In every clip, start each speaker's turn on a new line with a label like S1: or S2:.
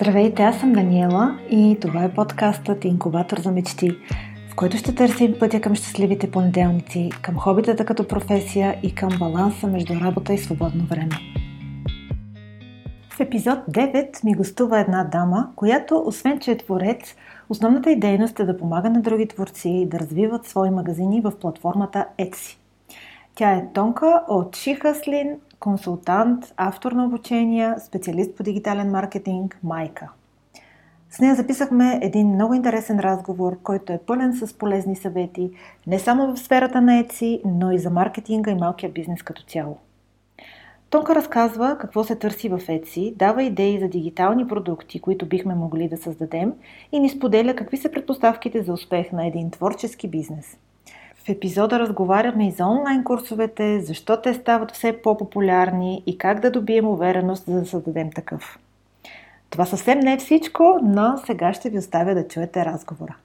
S1: Здравейте, аз съм Даниела и това е подкастът Инкубатор за мечти, в който ще търсим пътя към щастливите понеделници, към хобитата като професия и към баланса между работа и свободно време. В епизод 9 ми гостува една дама, която, освен че е творец, основната й дейност е да помага на други творци да развиват свои магазини в платформата Etsy. Тя е Тонка от Шихаслин, консултант, автор на обучения, специалист по дигитален маркетинг, майка. С нея записахме един много интересен разговор, който е пълен с полезни съвети не само в сферата на Etsy, но и за маркетинга и малкия бизнес като цяло. Тонка разказва какво се търси в Etsy, дава идеи за дигитални продукти, които бихме могли да създадем и ни споделя какви са предпоставките за успех на един творчески бизнес – в епизода разговаряме и за онлайн курсовете, защо те стават все по-популярни и как да добием увереност за да създадем такъв. Това съвсем не е всичко, но сега ще ви оставя да чуете разговора.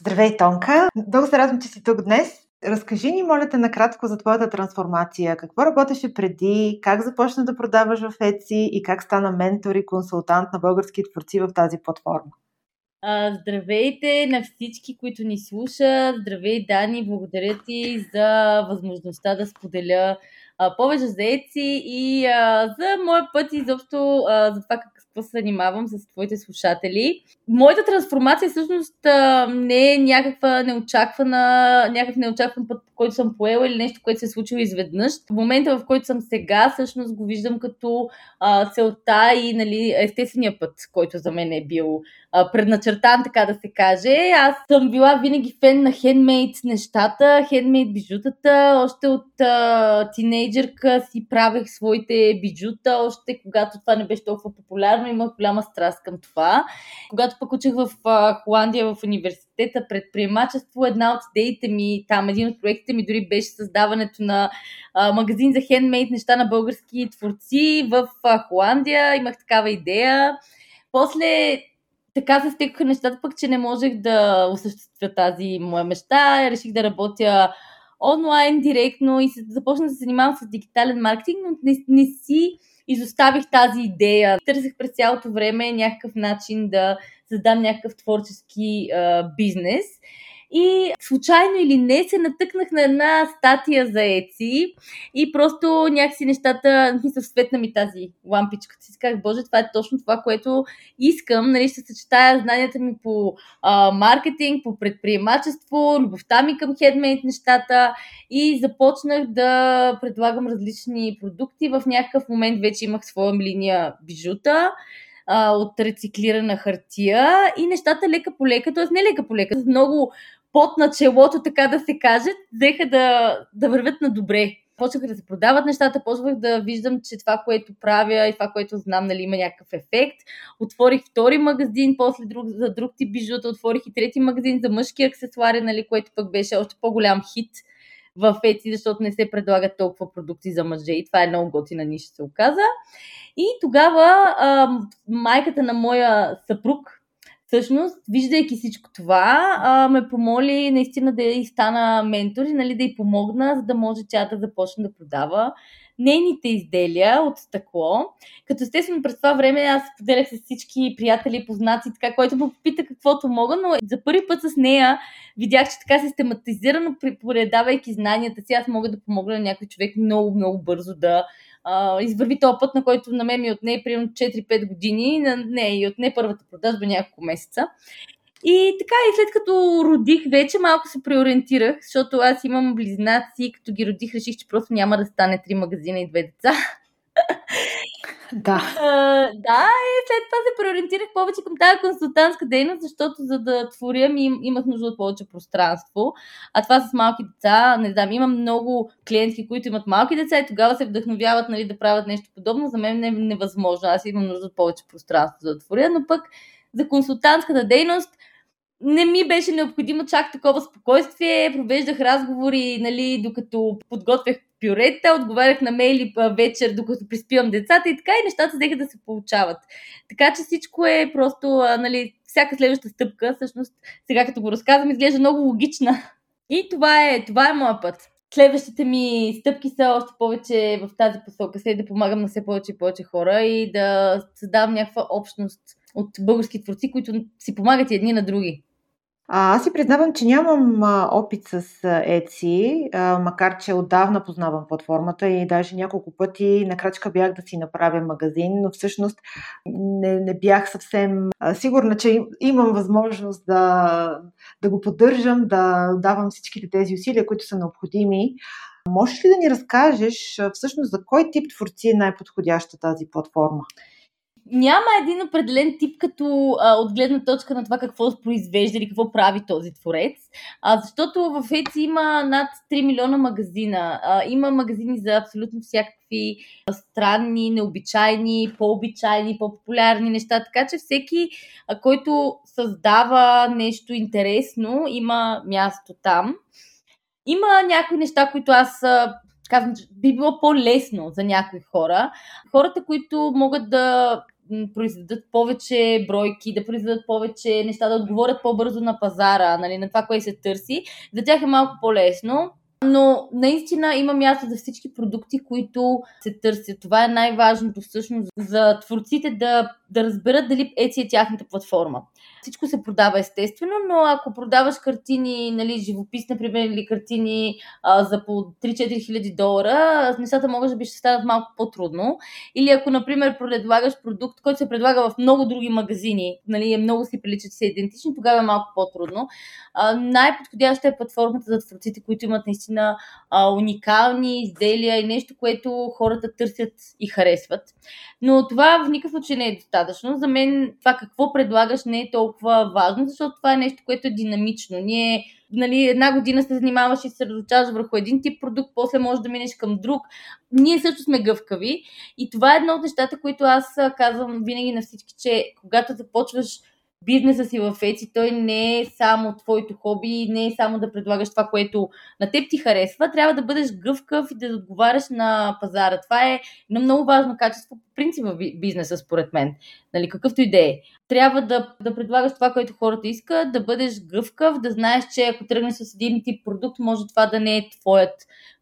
S1: Здравей, Тонка! Много се радвам, че си тук днес. Разкажи ни, моля те, накратко за твоята трансформация. Какво работеше преди, как започна да продаваш в Etsy и как стана ментор и консултант на български творци в тази платформа?
S2: Здравейте на всички, които ни слушат. Здравей, Дани, благодаря ти за възможността да споделя а, повече за Еци и а, за моя път изобщо а, за това как какво се занимавам с твоите слушатели. Моята трансформация всъщност не е някаква неочаквана, някакъв неочакван път, по който съм поела или нещо, което се е случило изведнъж. В момента, в който съм сега, всъщност го виждам като а, целта и нали, естествения път, който за мен е бил предначертан, така да се каже. Аз съм била винаги фен на хендмейд нещата, хендмейд биджутата. Още от а, тинейджърка си правех своите биджута, още когато това не беше толкова популярно, имах голяма страст към това. Когато пък учих в а, Холандия в университета предприемачество, една от идеите ми, там един от проектите ми дори беше създаването на а, магазин за хендмейд неща на български творци в а, Холандия. Имах такава идея. После така се стекоха нещата, пък че не можех да осъществя тази моя мечта. Реших да работя онлайн директно и се, започна да се занимавам с дигитален маркетинг, но не, не си изоставих тази идея. Търсих през цялото време някакъв начин да създам някакъв творчески а, бизнес. И случайно или не се натъкнах на една статия за Еци и просто някакси нещата, мисля, светна ми тази лампичка. Си казах, боже, това е точно това, което искам. Нали, ще съчетая знанията ми по а, маркетинг, по предприемачество, любовта ми към хедмейт нещата и започнах да предлагам различни продукти. В някакъв момент вече имах своя линия бижута от рециклирана хартия и нещата лека по лека, т.е. не лека по лека, много под на челото, така да се каже, взеха да, да вървят на добре. Почнаха да се продават нещата, почнах да виждам, че това, което правя и това, което знам, нали, има някакъв ефект. Отворих втори магазин, после друг, за друг тип бижута, отворих и трети магазин за мъжки аксесуари, нали, което пък беше още по-голям хит в Etsy, защото не се предлагат толкова продукти за мъже и това е много готина ниша се оказа. И тогава а, майката на моя съпруг, всъщност, виждайки всичко това, а, ме помоли наистина да и стана ментор и нали, да й помогна, за да може тя да започне да продава нейните изделия от стъкло. Като естествено през това време аз поделях с всички приятели познати, така, който му попита каквото мога, но за първи път с нея видях, че така систематизирано, предавайки знанията си, аз мога да помогна на някой човек много, много бързо да извърви този път, на който на мен ми отне примерно 4-5 години, на не и отне първата продажба няколко месеца. И така, и след като родих, вече малко се преориентирах, защото аз имам близнаци, като ги родих, реших, че просто няма да стане три магазина и две деца.
S1: Да.
S2: Uh, да, и след това се преориентирах повече към тази консултантска дейност, защото за да творя ми имах нужда от повече пространство. А това с малки деца, не знам, имам много клиентки, които имат малки деца и тогава се вдъхновяват нали, да правят нещо подобно. За мен не е невъзможно. Аз имам нужда от повече пространство за да творя, но пък за консултантската дейност не ми беше необходимо чак такова спокойствие. Провеждах разговори, нали, докато подготвях пюрета, отговарях на мейли вечер, докато приспивам децата и така и нещата взеха да се получават. Така че всичко е просто, нали, всяка следваща стъпка, всъщност, сега като го разказвам, изглежда много логична. И това е, това е моят път. следващите ми стъпки са още повече в тази посока, след да помагам на все повече и повече хора и да създавам някаква общност от български творци, които си помагат и едни на други.
S1: Аз си признавам, че нямам опит с Etsy, макар че отдавна познавам платформата и даже няколко пъти на крачка бях да си направя магазин, но всъщност не, не бях съвсем сигурна, че им, имам възможност да, да го поддържам, да давам всичките тези усилия, които са необходими. Можеш ли да ни разкажеш всъщност за кой тип творци е най-подходяща тази платформа?
S2: Няма един определен тип като а, от гледна точка на това какво произвежда или какво прави този творец, а, защото в Etsy има над 3 милиона магазина. А, има магазини за абсолютно всякакви странни, необичайни, по-обичайни, по-популярни неща, така че всеки, а, който създава нещо интересно, има място там. Има някои неща, които аз казвам, че би било по-лесно за някои хора. Хората, които могат да произведат повече бройки, да произведат повече неща, да отговорят по-бързо на пазара, нали, на това, което се търси, за тях е малко по-лесно. Но наистина има място за всички продукти, които се търсят. Това е най-важното всъщност за творците да, да разберат дали Etsy е тяхната платформа. Всичко се продава естествено, но ако продаваш картини, нали, живопис, например, или картини а, за по 3-4 хиляди долара, нещата могат би ще станат малко по-трудно. Или ако, например, предлагаш продукт, който се предлага в много други магазини, нали, е много си приличат, са идентични, тогава е малко по-трудно. Най-подходяща е платформата за творците, които имат наистина а, уникални изделия и нещо, което хората търсят и харесват. Но това в никакъв случай не е достатъчно. За мен това какво предлагаш не е толкова важно, защото това е нещо, което е динамично. Ние нали, една година се занимаваш и се разучаваш върху един тип продукт, после можеш да минеш към друг. Ние също сме гъвкави и това е едно от нещата, които аз казвам винаги на всички, че когато започваш бизнеса си в Etsy, той не е само твоето хоби, не е само да предлагаш това, което на теб ти харесва, трябва да бъдеш гъвкав и да отговаряш на пазара. Това е едно много важно качество по принцип в бизнеса, според мен. Нали, какъвто и да е. Трябва да, да предлагаш това, което хората искат, да бъдеш гъвкав, да знаеш, че ако тръгнеш с един тип продукт, може това да не е твоят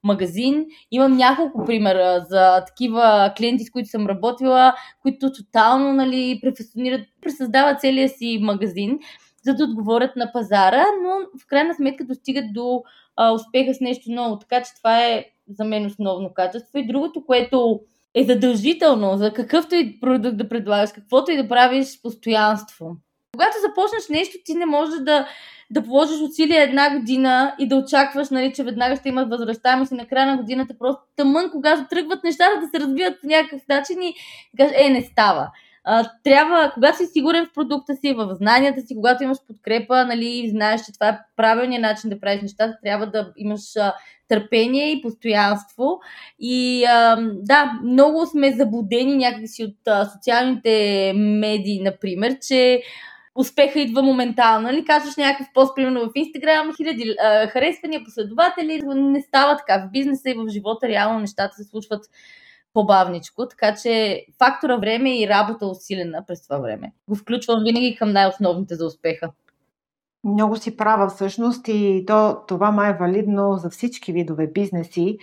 S2: магазин. Имам няколко примера за такива клиенти, с които съм работила, които тотално нали, префесионират, пресъздават целия си магазин, за да отговорят на пазара, но в крайна сметка достигат до а, успеха с нещо ново. Така че това е за мен основно качество. И другото, което е задължително за какъвто и продукт да предлагаш, каквото и да правиш, постоянство. Когато започнеш нещо, ти не можеш да да положиш усилия една година и да очакваш, нали, че веднага ще имат възвръщаемост и на края на годината просто тъмън, когато тръгват нещата да се развиват по някакъв начин и кажеш, е, не става. А, трябва, когато си сигурен в продукта си, в знанията си, когато имаш подкрепа, нали, знаеш, че това е правилният начин да правиш нещата, трябва да имаш а, търпение и постоянство. И а, да, много сме заблудени някакси от а, социалните медии, например, че успеха идва моментално. Нали? Казваш някакъв пост, примерно в Инстаграм, хиляди а, харесвания, последователи. Не става така. В бизнеса и в живота реално нещата се случват по-бавничко, така че фактора време и работа усилена през това време. Го включвам винаги към най-основните за успеха.
S1: Много си права всъщност и то, това май е валидно за всички видове бизнеси,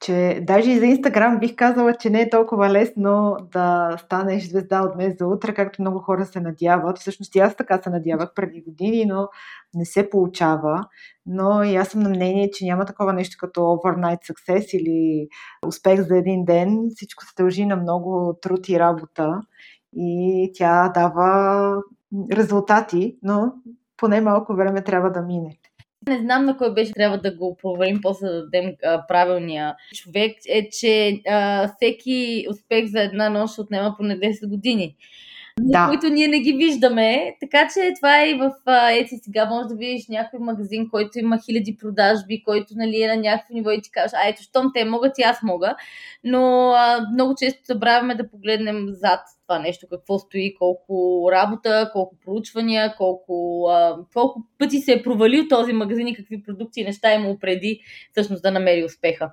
S1: че даже и за Инстаграм бих казала, че не е толкова лесно да станеш звезда от днес за утре, както много хора се надяват. Всъщност и аз така се надявах преди години, но не се получава. Но и аз съм на мнение, че няма такова нещо като overnight success или успех за един ден. Всичко се дължи на много труд и работа и тя дава резултати, но поне малко време трябва да мине.
S2: Не знам на кой беше, трябва да го провалим, после да дадем а, правилния човек, е, че а, всеки успех за една нощ отнема поне 10 години. Да. които ние не ги виждаме. Така че това е и в Ети сега. Може да видиш някой магазин, който има хиляди продажби, който нали, е на някакво ниво и ти кажеш, а ето, щом те могат и аз мога. Но а, много често забравяме да погледнем зад това нещо, какво стои, колко работа, колко проучвания, колко, а, колко пъти се е провалил този магазин и какви продукции неща е имал преди всъщност да намери успеха.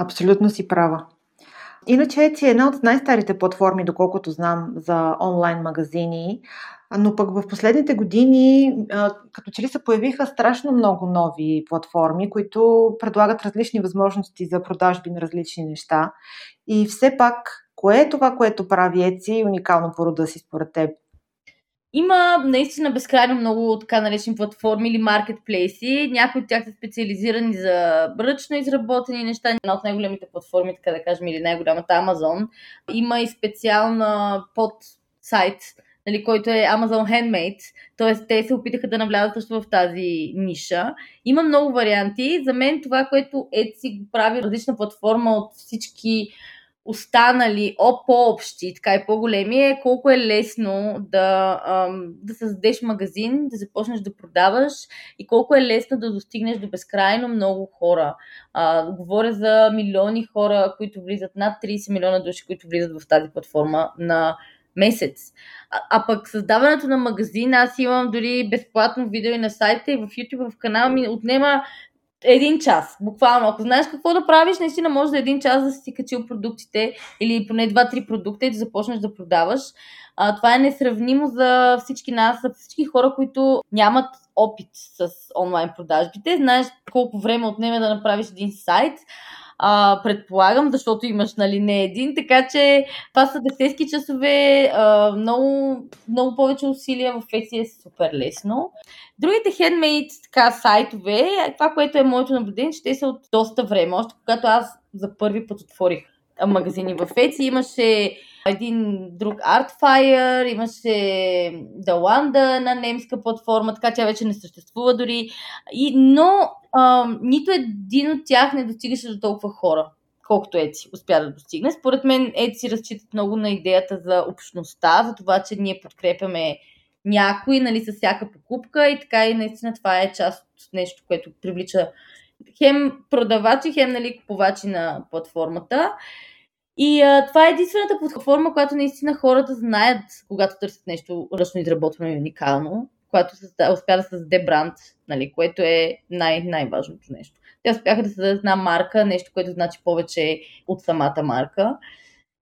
S1: Абсолютно си права. Иначе е една от най-старите платформи, доколкото знам, за онлайн магазини. Но пък в последните години, като че ли се появиха страшно много нови платформи, които предлагат различни възможности за продажби на различни неща. И все пак, кое е това, което прави Etsy уникално по рода си според теб?
S2: Има наистина безкрайно много така наречени платформи или маркетплейси. Някои от тях са специализирани за ръчно изработени неща. Една от най-големите платформи, така да кажем, или най-голямата Amazon. Има и специална под сайт, нали, който е Amazon Handmade, т.е. те се опитаха да навлязат също в тази ниша. Има много варианти. За мен това, което Etsy прави различна платформа от всички останали о, по-общи, така и по-големи е колко е лесно да, да създадеш магазин, да започнеш да продаваш и колко е лесно да достигнеш до безкрайно много хора. А, говоря за милиони хора, които влизат, над 30 милиона души, които влизат в тази платформа на месец. А, а пък създаването на магазин, аз имам дори безплатно видео и на сайта и в YouTube, в канала ми отнема един час, буквално. Ако знаеш какво да правиш, наистина може за един час да си качил продуктите или поне два-три продукта и да започнеш да продаваш. А, това е несравнимо за всички нас, за всички хора, които нямат опит с онлайн продажбите. Знаеш колко време отнеме да направиш един сайт а, предполагам, защото имаш нали, не един, така че това са десетки часове, а, много, много повече усилия в Etsy е супер лесно. Другите handmade така, сайтове, това, което е моето наблюдение, че те са от доста време. Още когато аз за първи път отворих магазини в Etsy, имаше един друг Artfire, имаше Даланда на немска платформа, така тя вече не съществува дори. И, но а, нито един от тях не достигаше до толкова хора, колкото Еци успя да достигне. Според мен Еци разчитат много на идеята за общността, за това, че ние подкрепяме някой нали, с всяка покупка и така и наистина това е част от нещо, което привлича хем продавачи, хем нали, купувачи на платформата. И а, това е единствената платформа, която наистина хората знаят, когато търсят нещо ръчно изработвано и уникално, която успя да създаде бранд, нали, което е най- най-важното нещо. Те успяха да създадат една марка, нещо, което значи повече от самата марка.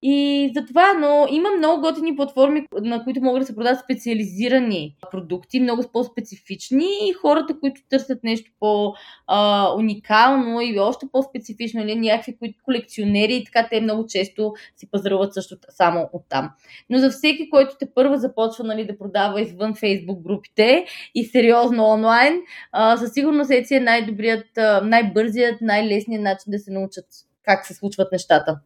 S2: И затова, но има много готини платформи, на които могат да се продават специализирани продукти, много по-специфични и хората, които търсят нещо по-уникално и още по-специфично, или някакви които колекционери и така, те много често си пазаруват също само от там. Но за всеки, който те първа започва нали, да продава извън фейсбук групите и сериозно онлайн, а, със сигурност е най-добрият, най-бързият, най-лесният начин да се научат как се случват нещата.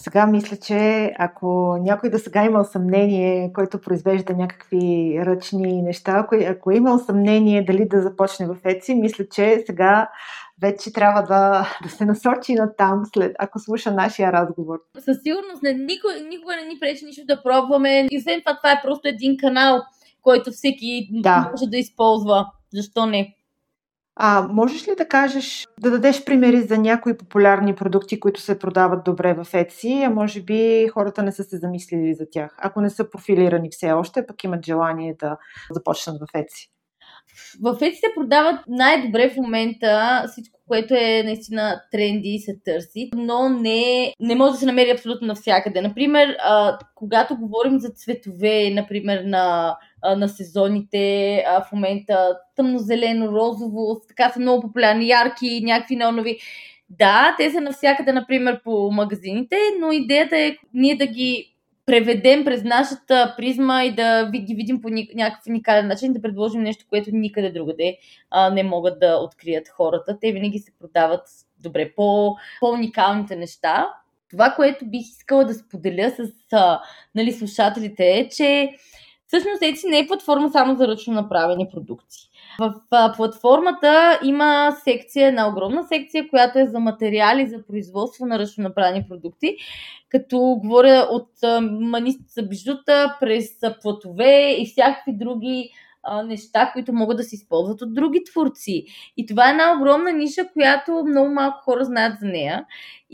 S1: Сега мисля, че ако някой да сега имал съмнение, който произвежда някакви ръчни неща, ако, ако е имал съмнение дали да започне в Etsy, мисля, че сега вече трябва да, да се насочи на там, след, ако слуша нашия разговор.
S2: Със сигурност не, никога, никога не ни пречи нищо да пробваме. И освен това, това е просто един канал, който всеки да. може да използва. Защо не?
S1: А можеш ли да кажеш, да дадеш примери за някои популярни продукти, които се продават добре в Etsy, а може би хората не са се замислили за тях, ако не са профилирани все още, пък имат желание да започнат в Etsy?
S2: В Etsy се продават най-добре в момента всичко, което е наистина тренди и се търси, но не, не може да се намери абсолютно навсякъде. Например, а, когато говорим за цветове, например, на на сезоните а, в момента. Тъмнозелено, розово, така са много популярни, ярки, някакви неонови. Да, те са навсякъде, например, по магазините, но идеята е ние да ги преведем през нашата призма и да ги видим по някакъв уникален начин, да предложим нещо, което никъде другаде а, не могат да открият хората. Те винаги се продават добре по, по-уникалните неща. Това, което бих искала да споделя с а, нали, слушателите е, че Всъщност Etsy не е платформа само за ръчно направени продукти. В платформата има секция, една огромна секция, която е за материали за производство на ръчно направени продукти, като говоря от манисти за бижута през платове и всякакви други неща, които могат да се използват от други творци. И това е една огромна ниша, която много малко хора знаят за нея.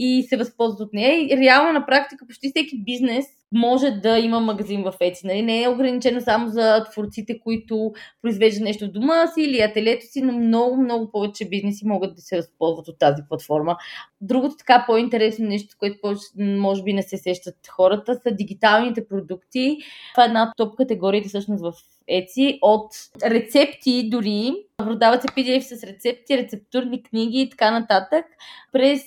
S2: И се възползват от нея. И реално на практика почти всеки бизнес може да има магазин в Etsy. Нали? Не е ограничено само за творците, които произвеждат нещо в дома си или ателето си, но много, много повече бизнеси могат да се възползват от тази платформа. Другото така по-интересно нещо, което може би не се сещат хората, са дигиталните продукти. Това е една от топ категориите всъщност в Etsy от рецепти дори. Продават се PDF с рецепти, рецептурни книги и така нататък, през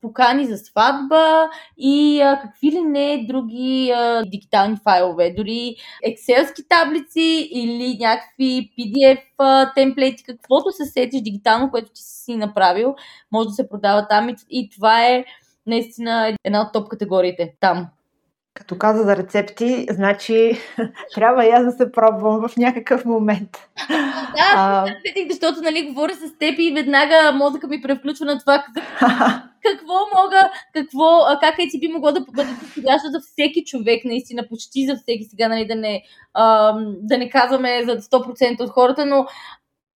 S2: покани за сватба и а, какви ли не други а, дигитални файлове. Дори екселски таблици или някакви PDF а, темплети, каквото се сетиш дигитално, което ти си направил, може да се продава там и, и това е наистина една от топ категориите там.
S1: Като каза за рецепти, значи трябва и аз да се пробвам в някакъв момент.
S2: Да, а... защото нали, говоря с теб и веднага мозъка ми превключва на това какво мога, какво, как е си би могло да бъде подходящо за всеки човек, наистина, почти за всеки сега, нали, да не, а, да не казваме за 100% от хората, но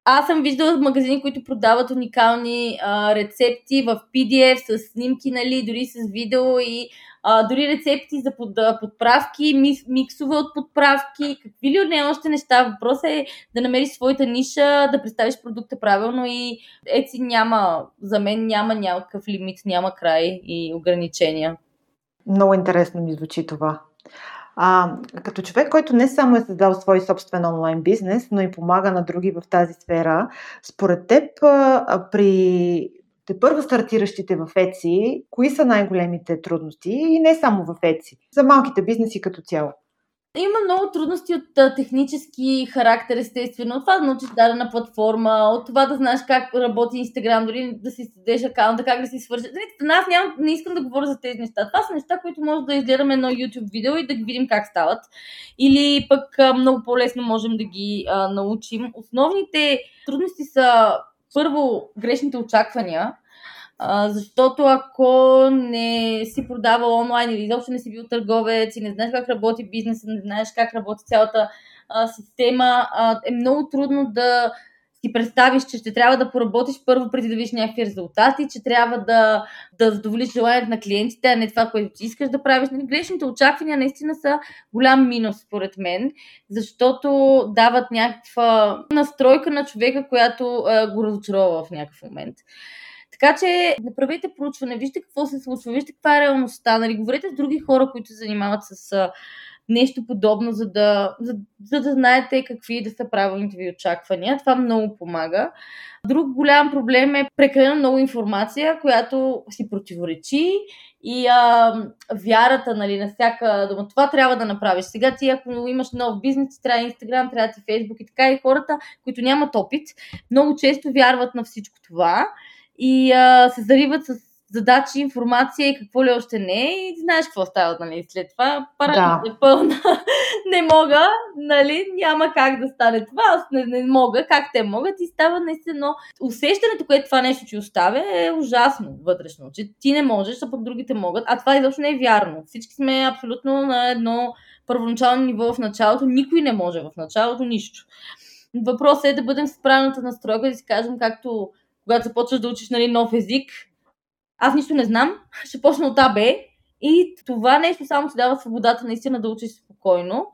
S2: аз съм виждала магазини, които продават уникални а, рецепти в PDF с снимки, нали, дори с видео и а, дори рецепти за под, подправки, мис, миксове от подправки, какви ли нея още неща. Въпросът е да намериш своята ниша, да представиш продукта правилно и еци няма, за мен няма някакъв лимит, няма край и ограничения.
S1: Много интересно ми звучи това. А, като човек, който не само е създал свой собствен онлайн бизнес, но и помага на други в тази сфера, според теб а, при те първо стартиращите в ЕЦИ, кои са най-големите трудности и не само в ЕЦИ, за малките бизнеси като цяло?
S2: Има много трудности от технически характер, естествено. От това да научиш дадена платформа, от това да знаеш как работи Инстаграм, дори да си създадеш акаунта, как да си свържеш. Нали, аз нямам, не искам да говоря за тези неща. Това са неща, които може да изгледаме едно YouTube видео и да ги видим как стават. Или пък много по-лесно можем да ги а, научим. Основните трудности са първо грешните очаквания, защото ако не си продава онлайн или изобщо не си бил търговец и не знаеш как работи бизнеса, не знаеш как работи цялата а, система, а, е много трудно да си представиш, че ще трябва да поработиш първо преди да видиш някакви резултати, че трябва да, да задоволиш желанието на клиентите, а не това, което ти искаш да правиш. Нали, грешните очаквания наистина са голям минус, според мен, защото дават някаква настройка на човека, която е, го разочарова в някакъв момент. Така че направете проучване, вижте какво се случва, вижте каква е реалността, нали, говорете с други хора, които се занимават с нещо подобно, за да, за, за да знаете какви да са правилните ви очаквания. Това много помага. Друг голям проблем е прекалено много информация, която си противоречи и а, вярата нали, на всяка дума. Това трябва да направиш. Сега ти, ако имаш нов бизнес, трябва Инстаграм, трябва ти Фейсбук и така и хората, които нямат опит, много често вярват на всичко това и а, се зариват с задачи, информация и какво ли още не. И знаеш какво става, нали, след това. Парата да. е пълна. не мога, нали, няма как да стане това. Аз не, не мога, как те могат и става наистина. Усещането, което това нещо ти оставя е ужасно вътрешно, че ти не можеш, а пък другите могат. А това изобщо не е вярно. Всички сме абсолютно на едно първоначално ниво в началото. Никой не може в началото нищо. Въпросът е да бъдем с правилната настройка и да си кажем, както когато започваш да учиш нали, нов език, аз нищо не знам, ще почна от АБ и това нещо само ти дава свободата наистина да учиш спокойно.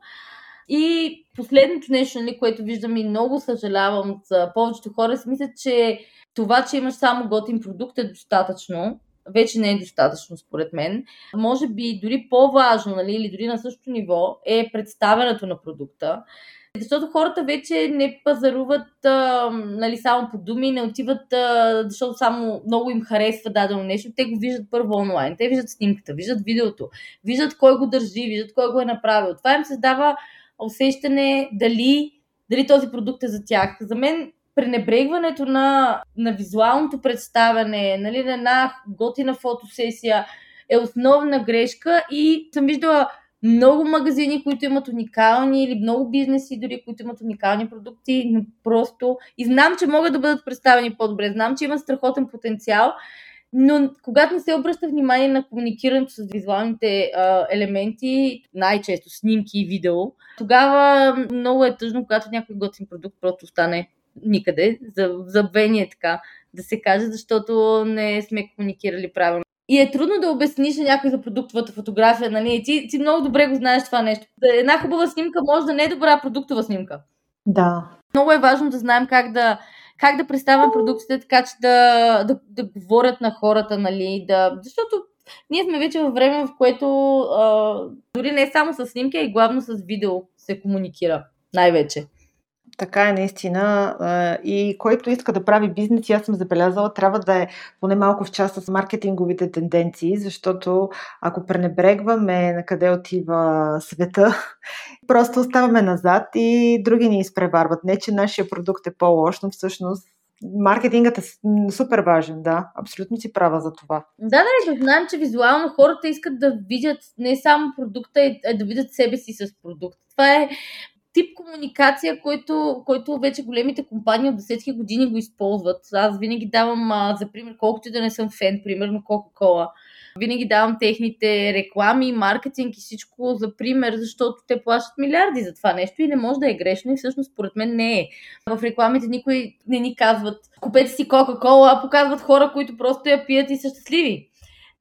S2: И последното нещо, нали, което виждам и много съжалявам за повечето хора, си мисля, че това, че имаш само готин продукт е достатъчно. Вече не е достатъчно, според мен. Може би дори по-важно, нали, или дори на същото ниво, е представянето на продукта. Защото хората вече не пазаруват а, нали, само по думи, не отиват, а, защото само много им харесва дадено нещо. Те го виждат първо онлайн. Те виждат снимката, виждат видеото, виждат кой го държи, виждат кой го е направил. Това им създава усещане дали, дали този продукт е за тях. За мен пренебрегването на, на визуалното представяне, нали, на една готина фотосесия е основна грешка и съм виждала много магазини, които имат уникални или много бизнеси, дори които имат уникални продукти, но просто и знам, че могат да бъдат представени по-добре, знам, че има страхотен потенциал, но когато не се обръща внимание на комуникирането с визуалните а, елементи, най-често снимки и видео, тогава много е тъжно, когато някой готин продукт просто стане никъде, за забвение така да се каже, защото не сме комуникирали правилно. И е трудно да обясниш на някой за продуктовата фотография, нали? Ти, ти много добре го знаеш това нещо. Една хубава снимка може да не е добра продуктова снимка.
S1: Да.
S2: Много е важно да знаем как да, как да представяме продуктите, така че да, да, да говорят на хората, нали? Да, защото ние сме вече във време, в което а, дори не само с снимки, а и главно с видео се комуникира най-вече.
S1: Така е наистина. И който иска да прави бизнес, аз съм забелязала, трябва да е поне малко в част с маркетинговите тенденции, защото ако пренебрегваме на къде отива света, просто оставаме назад и други ни изпреварват. Не, че нашия продукт е по-лош, но всъщност маркетингът е супер важен, да. Абсолютно си права за това.
S2: Да, да, да знаем, че визуално хората искат да видят не само продукта, а да видят себе си с продукт. Това е тип комуникация, който, който вече големите компании от десетки години го използват. Аз винаги давам, а, за пример, колкото да не съм фен, примерно Coca-Cola. Винаги давам техните реклами, маркетинг и всичко за пример, защото те плащат милиарди за това нещо и не може да е грешно и всъщност според мен не е. В рекламите никой не ни казват купете си Кока-Кола, а показват хора, които просто я пият и са щастливи.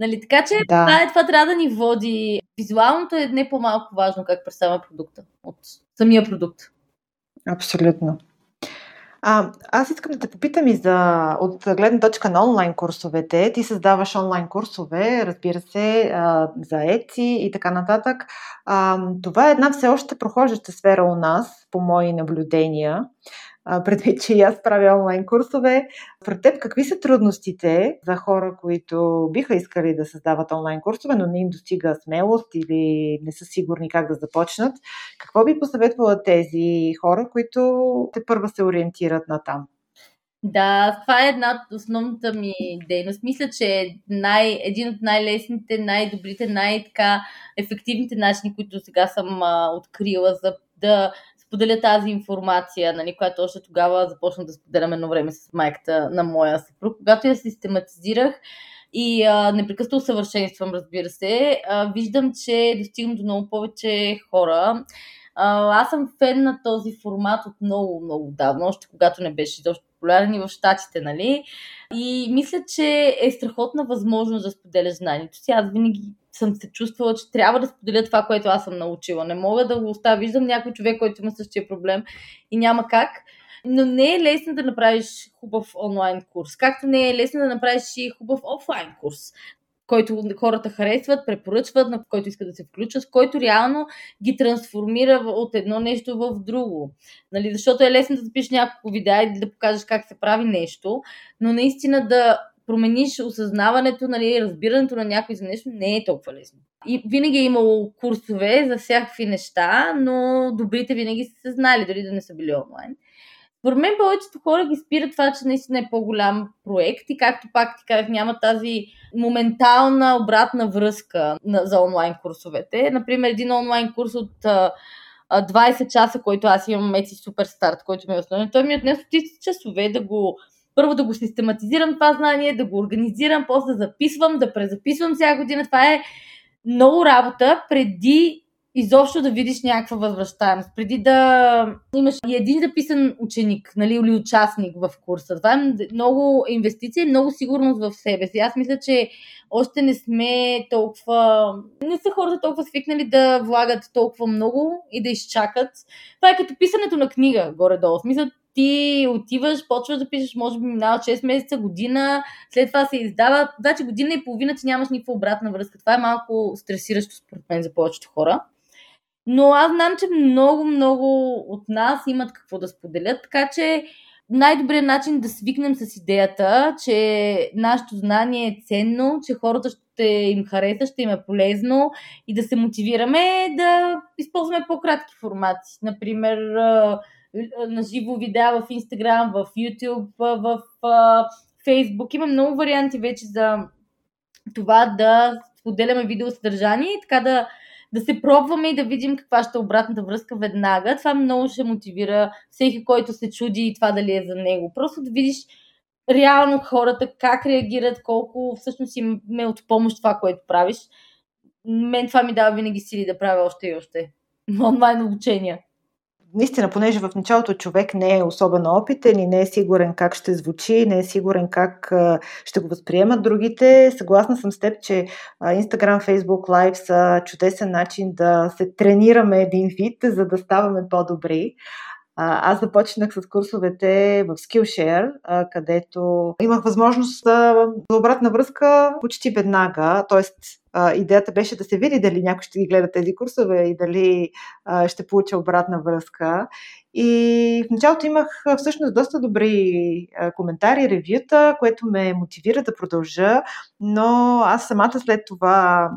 S2: Нали, така че да. това, е, това трябва да ни води. Визуалното е не по-малко важно как представя продукта от самия продукт.
S1: Абсолютно. А, аз искам да те попитам и за, от гледна точка на онлайн курсовете. Ти създаваш онлайн курсове, разбира се, а, за ЕЦИ и така нататък. А, това е една все още прохождаща сфера у нас, по мои наблюдения предвид, че и аз правя онлайн курсове. Пред теб какви са трудностите за хора, които биха искали да създават онлайн курсове, но не им достига смелост или не са сигурни как да започнат? Какво би посъветвала тези хора, които те първа се ориентират на там?
S2: Да, това е една от основната ми дейност. Мисля, че е най, един от най-лесните, най-добрите, най-така ефективните начини, които сега съм а, открила за да споделя тази информация, нали, която още тогава започнах да споделям едно време с майката на моя съпруг. Когато я систематизирах и а, непрекъснато усъвършенствам, разбира се, а, виждам, че достигам до много повече хора. А, аз съм фен на този формат от много, много давно, още когато не беше изобщо популярен в Штатите, нали? И мисля, че е страхотна възможност да споделя знанието си. Аз винаги съм се чувствала, че трябва да споделя това, което аз съм научила. Не мога да го оставя. Виждам някой човек, който има същия проблем и няма как. Но не е лесно да направиш хубав онлайн курс. Както не е лесно да направиш и хубав офлайн курс който хората харесват, препоръчват, на който искат да се включат, който реално ги трансформира от едно нещо в друго. Нали, защото е лесно да запишеш няколко видеа и да покажеш как се прави нещо, но наистина да промениш осъзнаването, нали, разбирането на някой за нещо не е толкова лесно. И винаги е имало курсове за всякакви неща, но добрите винаги са се знали, дори да не са били онлайн. Според мен повечето хора ги спират това, че наистина е по-голям проект и както пак ти казах, няма тази моментална обратна връзка за онлайн курсовете. Например, един онлайн курс от 20 часа, който аз имам Меци Суперстарт, който ми е основен, той ми отне стотици часове да го първо да го систематизирам това знание, да го организирам, после да записвам, да презаписвам всяка година. Това е много работа преди изобщо да видиш някаква възвръщаемост, преди да имаш и един записан ученик нали, или участник в курса. Това е много инвестиция и много сигурност в себе си. Аз мисля, че още не сме толкова... Не са хората толкова свикнали да влагат толкова много и да изчакат. Това е като писането на книга, горе-долу. В смисъл, ти отиваш, почваш да пишеш, може би минава 6 месеца, година, след това се издава. Значи година и половина ти нямаш никаква обратна връзка. Това е малко стресиращо според мен за повечето хора. Но аз знам, че много, много от нас имат какво да споделят, така че най-добрият начин да свикнем с идеята, че нашето знание е ценно, че хората ще им хареса, ще им е полезно и да се мотивираме е да използваме по-кратки формати. Например, на живо видеа в Instagram, в YouTube, в Facebook. Има много варианти вече за това да споделяме видеосъдържание и така да да се пробваме и да видим каква ще е обратната връзка веднага. Това много ще мотивира всеки, който се чуди и това дали е за него. Просто да видиш реално хората как реагират, колко всъщност им е от помощ това, което правиш. Мен това ми дава винаги сили да правя още и още онлайн обучения.
S1: Наистина, понеже в началото човек не е особено опитен и не е сигурен как ще звучи, не е сигурен как ще го възприемат другите, съгласна съм с теб, че Instagram, Facebook Live са чудесен начин да се тренираме един вид, за да ставаме по-добри. Аз започнах с курсовете в Skillshare, където имах възможност за обратна връзка почти веднага. Тоест, идеята беше да се види дали някой ще ги гледа тези курсове и дали ще получа обратна връзка. И в началото имах всъщност доста добри коментари, ревюта, което ме мотивира да продължа, но аз самата след това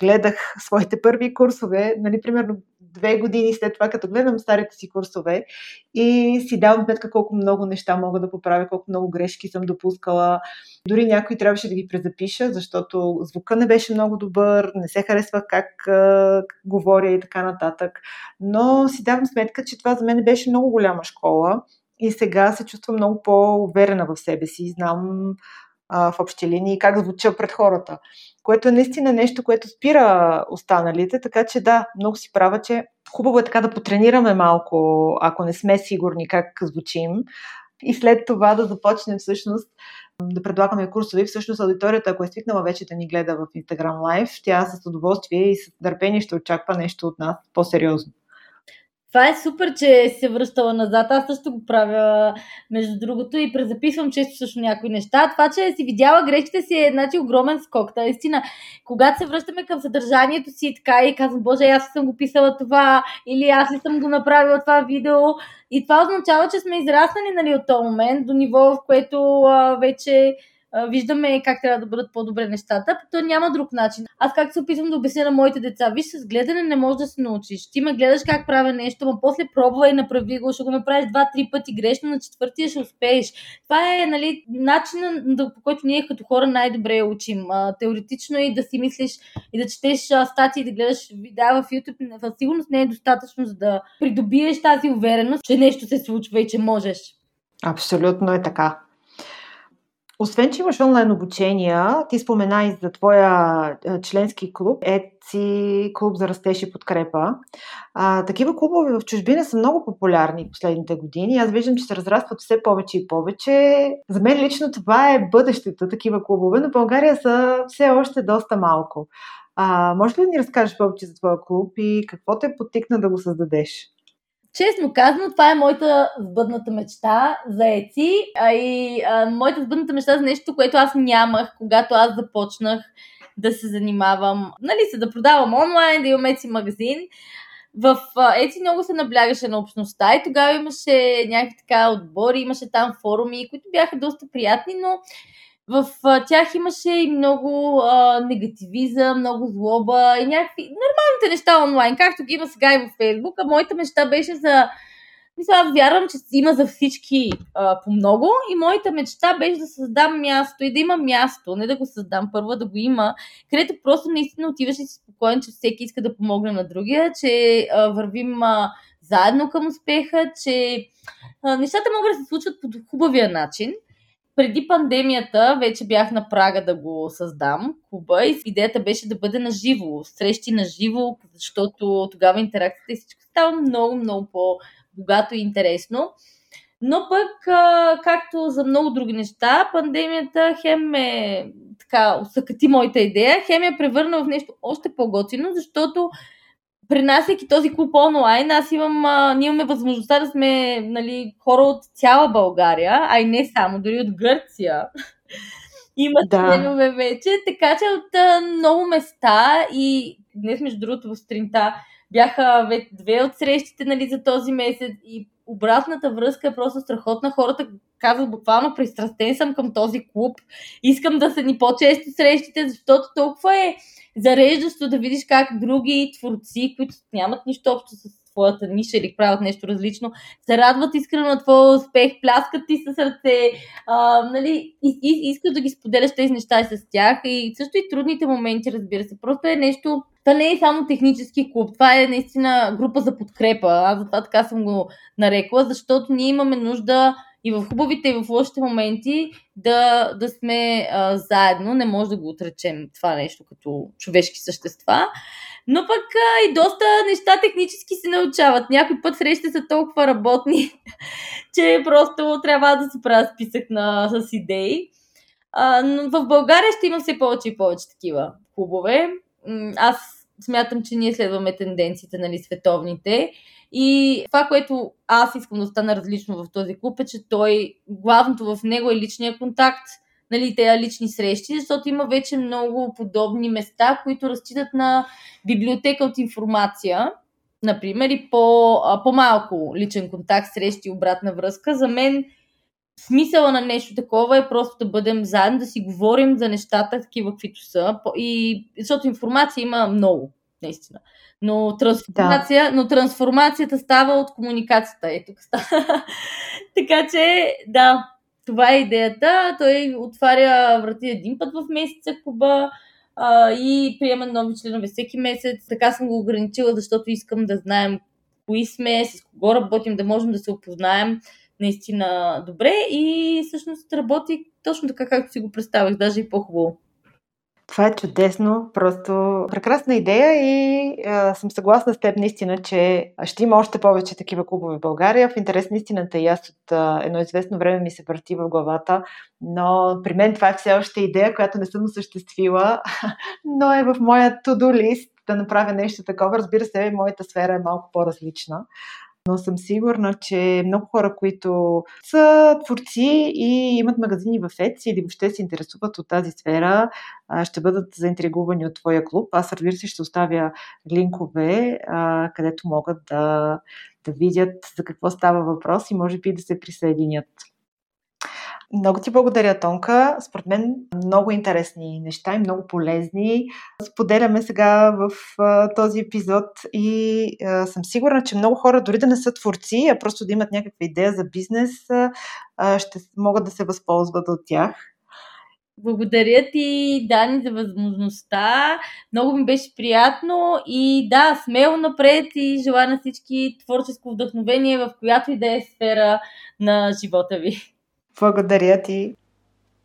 S1: гледах своите първи курсове, нали, примерно две години след това, като гледам старите си курсове и си давам сметка колко много неща мога да поправя, колко много грешки съм допускала. Дори някой трябваше да ги презапиша, защото звука не беше много добър, не се харесва как, как говоря и така нататък. Но си давам сметка, че това за мен беше много голяма школа и сега се чувствам много по-уверена в себе си. Знам а, в общи линии как звуча пред хората което е наистина нещо, което спира останалите, така че да, много си права, че хубаво е така да потренираме малко, ако не сме сигурни как звучим и след това да започнем всъщност да предлагаме курсове. Всъщност аудиторията, ако е свикнала вече да ни гледа в Instagram Live, тя с удоволствие и с търпение ще очаква нещо от нас по-сериозно.
S2: Това е супер, че се връщала назад. Аз също го правя, между другото, и презаписвам често също някои неща. Това, че си видяла грешките си е значи, огромен скок. Та истина, когато се връщаме към съдържанието си така и казвам, Боже, аз съм го писала това, или аз ли съм го направила това видео. И това означава, че сме израснали нали, от този момент до ниво, в което а, вече виждаме как трябва да бъдат по-добре нещата, то няма друг начин. Аз как се опитвам да обясня на моите деца, виж, с гледане не можеш да се научиш. Ти ме гледаш как правя нещо, но после пробвай, направи го, ще го направиш два-три пъти грешно, на четвъртия ще успееш. Това е нали, начинът, по който ние като хора най-добре учим. Теоретично и да си мислиш и да четеш статии, да гледаш видеа в YouTube, със сигурност не е достатъчно, за да придобиеш тази увереност, че нещо се случва и че можеш.
S1: Абсолютно е така. Освен, че имаш онлайн обучения, ти спомена и за твоя членски клуб, ЕЦИ, клуб за растеж и подкрепа. А, такива клубове в чужбина са много популярни последните години. Аз виждам, че се разрастват все повече и повече. За мен лично това е бъдещето, такива клубове, но България са все още доста малко. А, може ли да ни разкажеш повече за твоя клуб и какво те потикна да го създадеш?
S2: Честно казано, това е моята сбъдната мечта за ЕЦИ, а и а, моята сбъдната мечта за нещо, което аз нямах, когато аз започнах да се занимавам, нали, се да продавам онлайн, да имам ЕЦИ магазин. В ЕЦИ много се наблягаше на общността и тогава имаше някакви така отбори, имаше там форуми, които бяха доста приятни, но в тях имаше и много а, негативизъм, много злоба и някакви нормалните неща онлайн, както ги има сега и в Фейсбук. А моята мечта беше за... Мисля, аз вярвам, че има за всички а, по много и моята мечта беше да създам място и да има място, не да го създам първо, да го има, където просто наистина отиваш и си спокоен, че всеки иска да помогне на другия, че а, вървим а, заедно към успеха, че а, нещата могат да се случват по хубавия начин преди пандемията вече бях на прага да го създам, клуба, и идеята беше да бъде на живо, срещи на живо, защото тогава интеракцията и всичко става много, много по-богато и интересно. Но пък, както за много други неща, пандемията хем е така усъкати моята идея, хем я превърна в нещо още по-готино, защото пренасяйки този клуб онлайн, аз имам, а, ние имаме възможността да сме нали, хора от цяла България, а и не само, дори от Гърция. Има да. вече, така че от а, много места и днес, между другото, в стринта бяха вече две от срещите нали, за този месец и обратната връзка е просто страхотна. Хората казват буквално пристрастен съм към този клуб. Искам да са ни по-често срещите, защото толкова е зареждащо да видиш как други творци, които нямат нищо общо с твоята ниша или правят нещо различно, се радват искрено на твоя успех, пляскат ти със сърце, а, нали, и, и, искаш да ги споделяш тези неща и с тях и също и трудните моменти, разбира се. Просто е нещо, това не е само технически клуб, това е наистина група за подкрепа. Аз затова така съм го нарекла, защото ние имаме нужда и в хубавите и в лошите моменти да, да сме а, заедно. Не може да го отречем това нещо като човешки същества. Но пък а, и доста неща технически се научават. Някой път срещите са толкова работни, че просто трябва да се правя списък на, с идеи. А, но в България ще има все повече и повече такива клубове. Аз смятам, че ние следваме тенденциите, нали, световните. И това, което аз искам да стана различно в този клуб е, че той, главното в него е личния контакт, нали, тези лични срещи, защото има вече много подобни места, които разчитат на библиотека от информация, например, и по, по-малко личен контакт, срещи обратна връзка. За мен смисъла на нещо такова е просто да бъдем заедно, да си говорим за нещата, такива каквито са. И, защото информация има много, наистина. Но, трансформация, да. но трансформацията става от комуникацията. Е, тук става. така че, да, това е идеята. Той отваря врати един път в месеца клуба а, и приема нови членове всеки месец. Така съм го ограничила, защото искам да знаем кои сме, с кого работим, да можем да се опознаем наистина добре и всъщност работи точно така, както си го представях, даже и по-хубаво.
S1: Това е чудесно, просто прекрасна идея и а, съм съгласна с теб наистина, че ще има още повече такива клубове в България. В интерес на истината и аз от а, едно известно време ми се върти в главата, но при мен това е все още идея, която не съм осъществила, но е в моя to-do list да направя нещо такова. Разбира се, моята сфера е малко по-различна но съм сигурна, че много хора, които са творци и имат магазини в Etsy или въобще се интересуват от тази сфера, ще бъдат заинтригувани от твоя клуб. Аз, разбира се, ще оставя линкове, където могат да, да видят за какво става въпрос и може би да се присъединят. Много ти благодаря, Тонка. Според мен много интересни неща и много полезни. Споделяме сега в а, този епизод и а, съм сигурна, че много хора, дори да не са творци, а просто да имат някаква идея за бизнес, а, ще могат да се възползват от тях.
S2: Благодаря ти, Дани, за възможността. Много ми беше приятно и да, смело напред и желая на всички творческо вдъхновение в която и да е сфера на живота ви.
S1: Благодаря ти.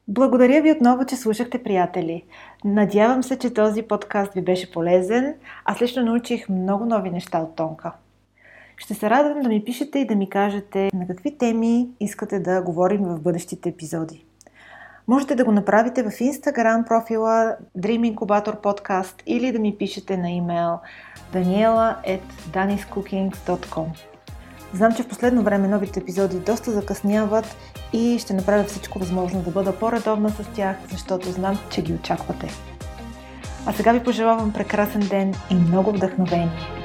S1: Благодаря ви отново, че слушахте, приятели. Надявам се, че този подкаст ви беше полезен. Аз лично научих много нови неща от Тонка. Ще се радвам да ми пишете и да ми кажете на какви теми искате да говорим в бъдещите епизоди. Можете да го направите в Instagram профила Dream Incubator Podcast или да ми пишете на имейл daniela.daniscookings.com Знам, че в последно време новите епизоди доста закъсняват и ще направя всичко възможно да бъда по-редовна с тях, защото знам, че ги очаквате. А сега ви пожелавам прекрасен ден и много вдъхновение!